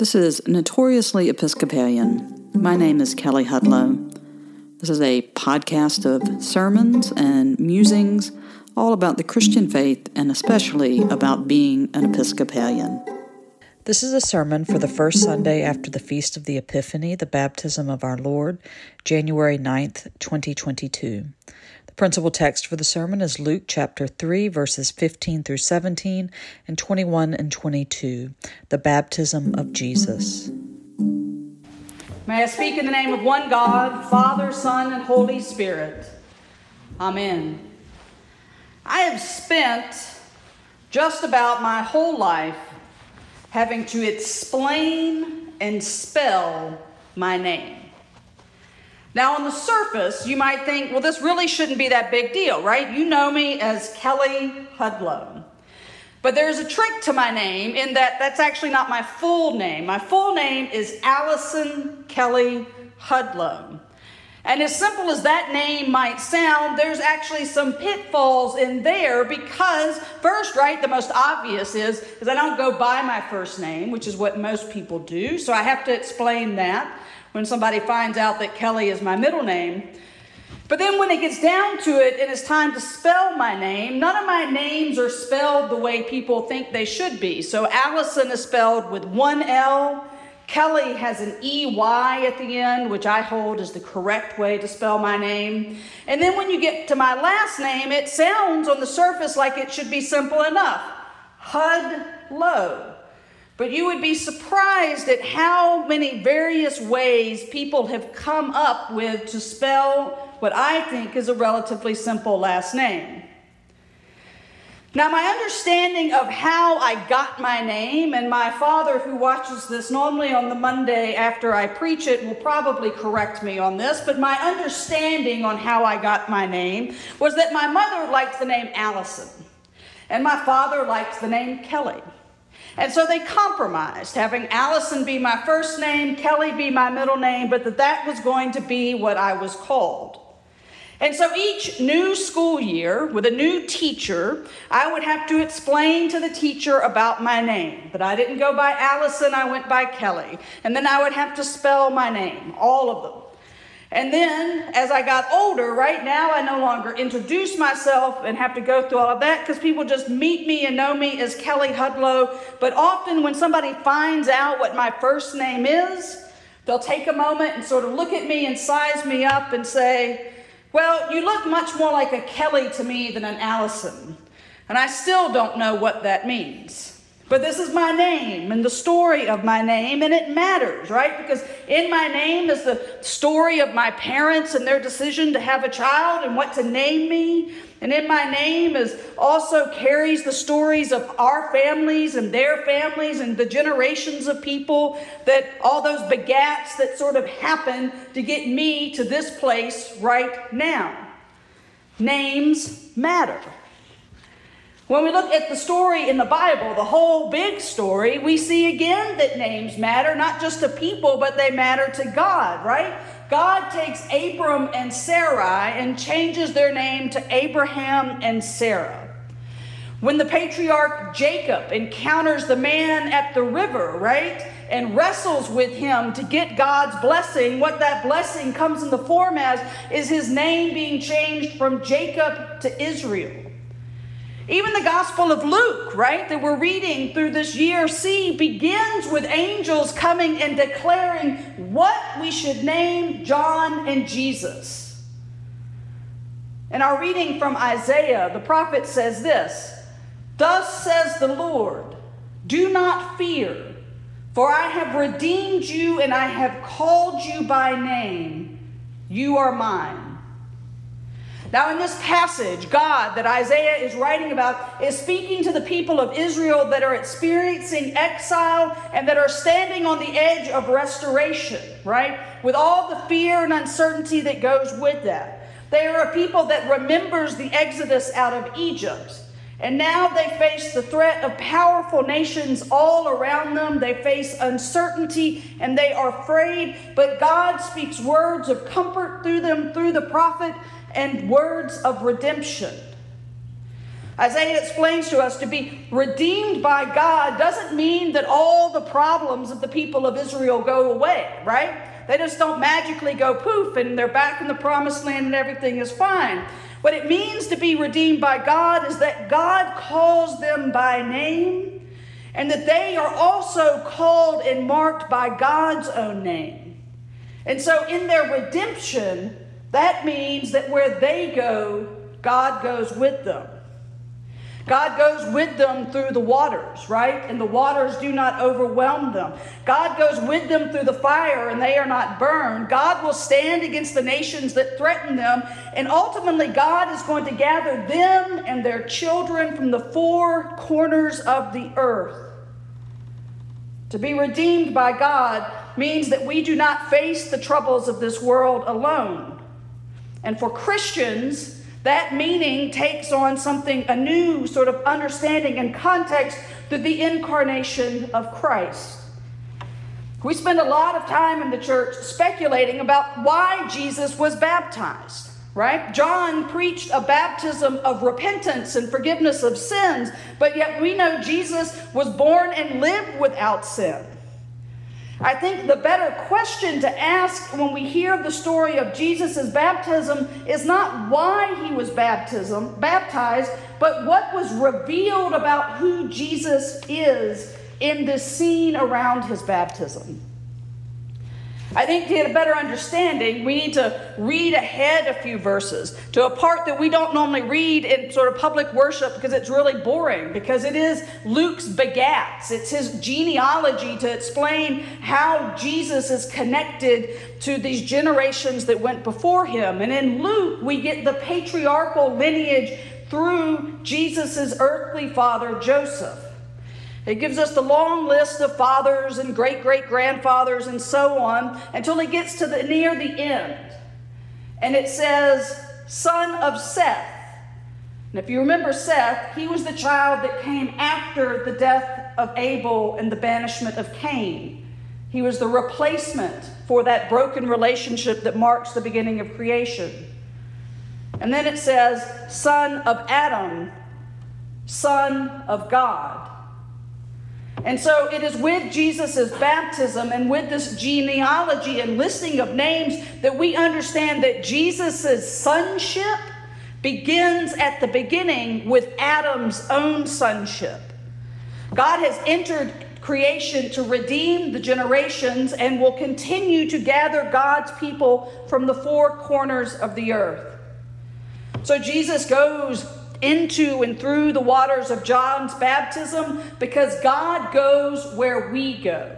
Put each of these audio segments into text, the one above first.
This is Notoriously Episcopalian. My name is Kelly Hudlow. This is a podcast of sermons and musings all about the Christian faith and especially about being an Episcopalian. This is a sermon for the first Sunday after the Feast of the Epiphany, the baptism of our Lord, January 9th, 2022. Principal text for the sermon is Luke chapter 3, verses 15 through 17 and 21 and 22, the baptism of Jesus. May I speak in the name of one God, Father, Son, and Holy Spirit. Amen. I have spent just about my whole life having to explain and spell my name. Now, on the surface, you might think, well, this really shouldn't be that big deal, right? You know me as Kelly Hudlow. But there's a trick to my name in that that's actually not my full name. My full name is Allison Kelly Hudlow. And as simple as that name might sound, there's actually some pitfalls in there because first, right, the most obvious is is I don't go by my first name, which is what most people do. So I have to explain that when somebody finds out that Kelly is my middle name. But then when it gets down to it and it's time to spell my name, none of my names are spelled the way people think they should be. So Allison is spelled with one L. Kelly has an EY at the end, which I hold is the correct way to spell my name. And then when you get to my last name, it sounds on the surface like it should be simple enough Hud Low. But you would be surprised at how many various ways people have come up with to spell what I think is a relatively simple last name. Now, my understanding of how I got my name, and my father, who watches this normally on the Monday after I preach it, will probably correct me on this, but my understanding on how I got my name was that my mother liked the name Allison, and my father liked the name Kelly. And so they compromised, having Allison be my first name, Kelly be my middle name, but that that was going to be what I was called. And so each new school year with a new teacher, I would have to explain to the teacher about my name. That I didn't go by Allison, I went by Kelly. And then I would have to spell my name, all of them. And then as I got older, right now I no longer introduce myself and have to go through all of that because people just meet me and know me as Kelly Hudlow. But often when somebody finds out what my first name is, they'll take a moment and sort of look at me and size me up and say, Well, you look much more like a Kelly to me than an Allison. And I still don't know what that means. But this is my name and the story of my name, and it matters, right? Because in my name is the story of my parents and their decision to have a child and what to name me. And in my name is also carries the stories of our families and their families and the generations of people that all those begats that sort of happen to get me to this place right now. Names matter. When we look at the story in the Bible, the whole big story, we see again that names matter, not just to people, but they matter to God, right? God takes Abram and Sarai and changes their name to Abraham and Sarah. When the patriarch Jacob encounters the man at the river, right, and wrestles with him to get God's blessing, what that blessing comes in the form as is his name being changed from Jacob to Israel. Even the Gospel of Luke, right, that we're reading through this year C, begins with angels coming and declaring what we should name John and Jesus. In our reading from Isaiah, the prophet says this Thus says the Lord, do not fear, for I have redeemed you and I have called you by name. You are mine. Now, in this passage, God that Isaiah is writing about is speaking to the people of Israel that are experiencing exile and that are standing on the edge of restoration, right? With all the fear and uncertainty that goes with that. They are a people that remembers the exodus out of Egypt. And now they face the threat of powerful nations all around them. They face uncertainty and they are afraid. But God speaks words of comfort through them, through the prophet, and words of redemption. Isaiah explains to us to be redeemed by God doesn't mean that all the problems of the people of Israel go away, right? They just don't magically go poof and they're back in the promised land and everything is fine. What it means to be redeemed by God is that God calls them by name and that they are also called and marked by God's own name. And so in their redemption, that means that where they go, God goes with them. God goes with them through the waters, right? And the waters do not overwhelm them. God goes with them through the fire and they are not burned. God will stand against the nations that threaten them. And ultimately, God is going to gather them and their children from the four corners of the earth. To be redeemed by God means that we do not face the troubles of this world alone. And for Christians, that meaning takes on something, a new sort of understanding and context through the incarnation of Christ. We spend a lot of time in the church speculating about why Jesus was baptized, right? John preached a baptism of repentance and forgiveness of sins, but yet we know Jesus was born and lived without sin. I think the better question to ask when we hear the story of Jesus' baptism is not why he was baptism, baptized, but what was revealed about who Jesus is in this scene around his baptism. I think to get a better understanding, we need to read ahead a few verses to a part that we don't normally read in sort of public worship because it's really boring, because it is Luke's begats. It's his genealogy to explain how Jesus is connected to these generations that went before him. And in Luke, we get the patriarchal lineage through Jesus' earthly father, Joseph. It gives us the long list of fathers and great great grandfathers and so on until it gets to the near the end. And it says, son of Seth. And if you remember Seth, he was the child that came after the death of Abel and the banishment of Cain. He was the replacement for that broken relationship that marks the beginning of creation. And then it says, son of Adam, son of God. And so it is with Jesus' baptism and with this genealogy and listing of names that we understand that Jesus' sonship begins at the beginning with Adam's own sonship. God has entered creation to redeem the generations and will continue to gather God's people from the four corners of the earth. So Jesus goes into and through the waters of John's baptism because God goes where we go.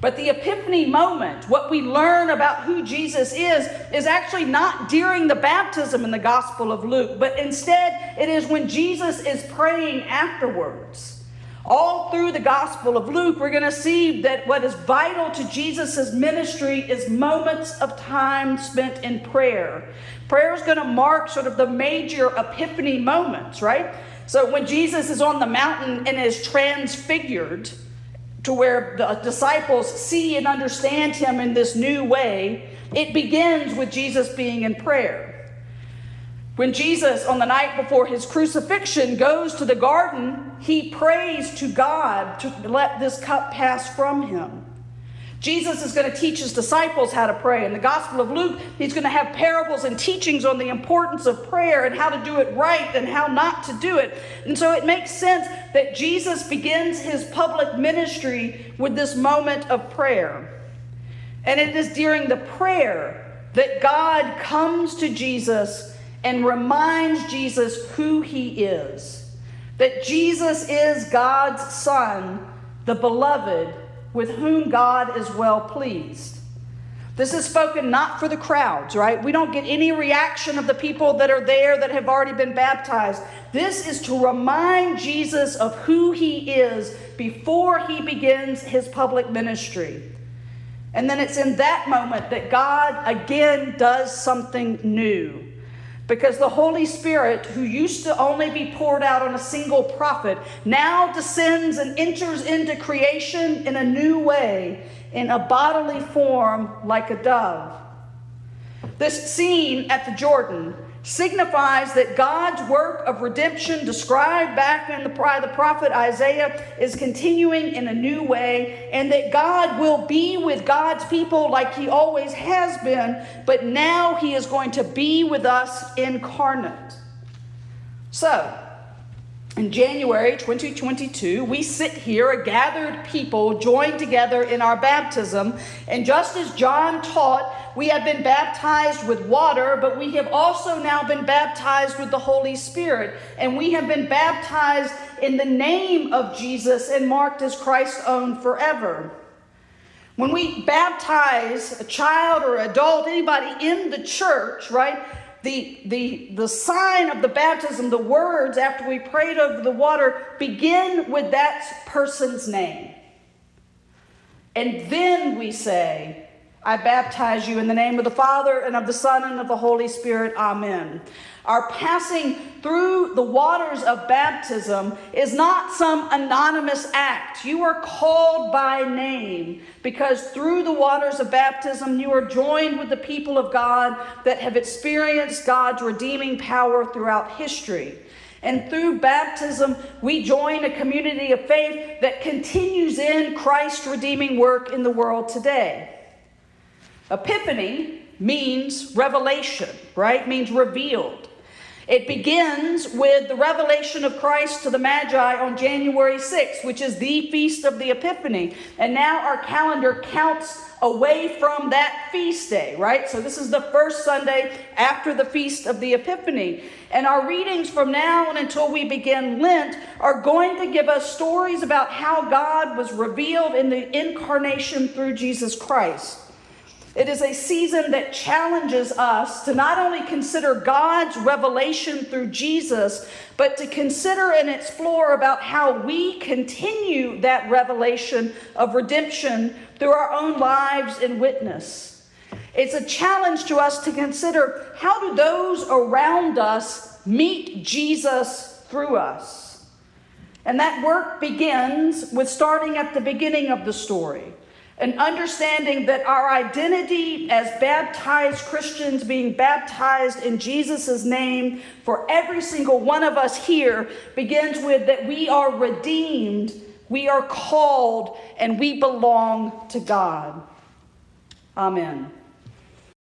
But the epiphany moment, what we learn about who Jesus is, is actually not during the baptism in the Gospel of Luke, but instead it is when Jesus is praying afterwards. All through the Gospel of Luke, we're going to see that what is vital to Jesus' ministry is moments of time spent in prayer. Prayer is going to mark sort of the major epiphany moments, right? So when Jesus is on the mountain and is transfigured to where the disciples see and understand him in this new way, it begins with Jesus being in prayer. When Jesus, on the night before his crucifixion, goes to the garden, he prays to God to let this cup pass from him. Jesus is going to teach his disciples how to pray. In the Gospel of Luke, he's going to have parables and teachings on the importance of prayer and how to do it right and how not to do it. And so it makes sense that Jesus begins his public ministry with this moment of prayer. And it is during the prayer that God comes to Jesus and reminds Jesus who he is. That Jesus is God's Son, the beloved, with whom God is well pleased. This is spoken not for the crowds, right? We don't get any reaction of the people that are there that have already been baptized. This is to remind Jesus of who he is before he begins his public ministry. And then it's in that moment that God again does something new. Because the Holy Spirit, who used to only be poured out on a single prophet, now descends and enters into creation in a new way, in a bodily form like a dove. This scene at the Jordan signifies that God's work of redemption, described back in the, the prophet Isaiah, is continuing in a new way, and that God will be with God's people like He always has been, but now He is going to be with us incarnate. So, in January 2022, we sit here, a gathered people, joined together in our baptism. And just as John taught, we have been baptized with water, but we have also now been baptized with the Holy Spirit. And we have been baptized in the name of Jesus and marked as Christ's own forever. When we baptize a child or adult, anybody in the church, right? the, the, the sign of the baptism, the words after we prayed over the water, begin with that person's name. And then we say, I baptize you in the name of the Father and of the Son and of the Holy Spirit. Amen. Our passing through the waters of baptism is not some anonymous act. You are called by name because through the waters of baptism, you are joined with the people of God that have experienced God's redeeming power throughout history. And through baptism, we join a community of faith that continues in Christ's redeeming work in the world today. Epiphany means revelation, right? Means revealed. It begins with the revelation of Christ to the Magi on January 6th, which is the feast of the Epiphany. And now our calendar counts away from that feast day, right? So this is the first Sunday after the feast of the Epiphany. And our readings from now until we begin Lent are going to give us stories about how God was revealed in the incarnation through Jesus Christ. It is a season that challenges us to not only consider God's revelation through Jesus, but to consider and explore about how we continue that revelation of redemption through our own lives and witness. It's a challenge to us to consider how do those around us meet Jesus through us? And that work begins with starting at the beginning of the story and understanding that our identity as baptized Christians, being baptized in Jesus' name for every single one of us here, begins with that we are redeemed, we are called, and we belong to God. Amen.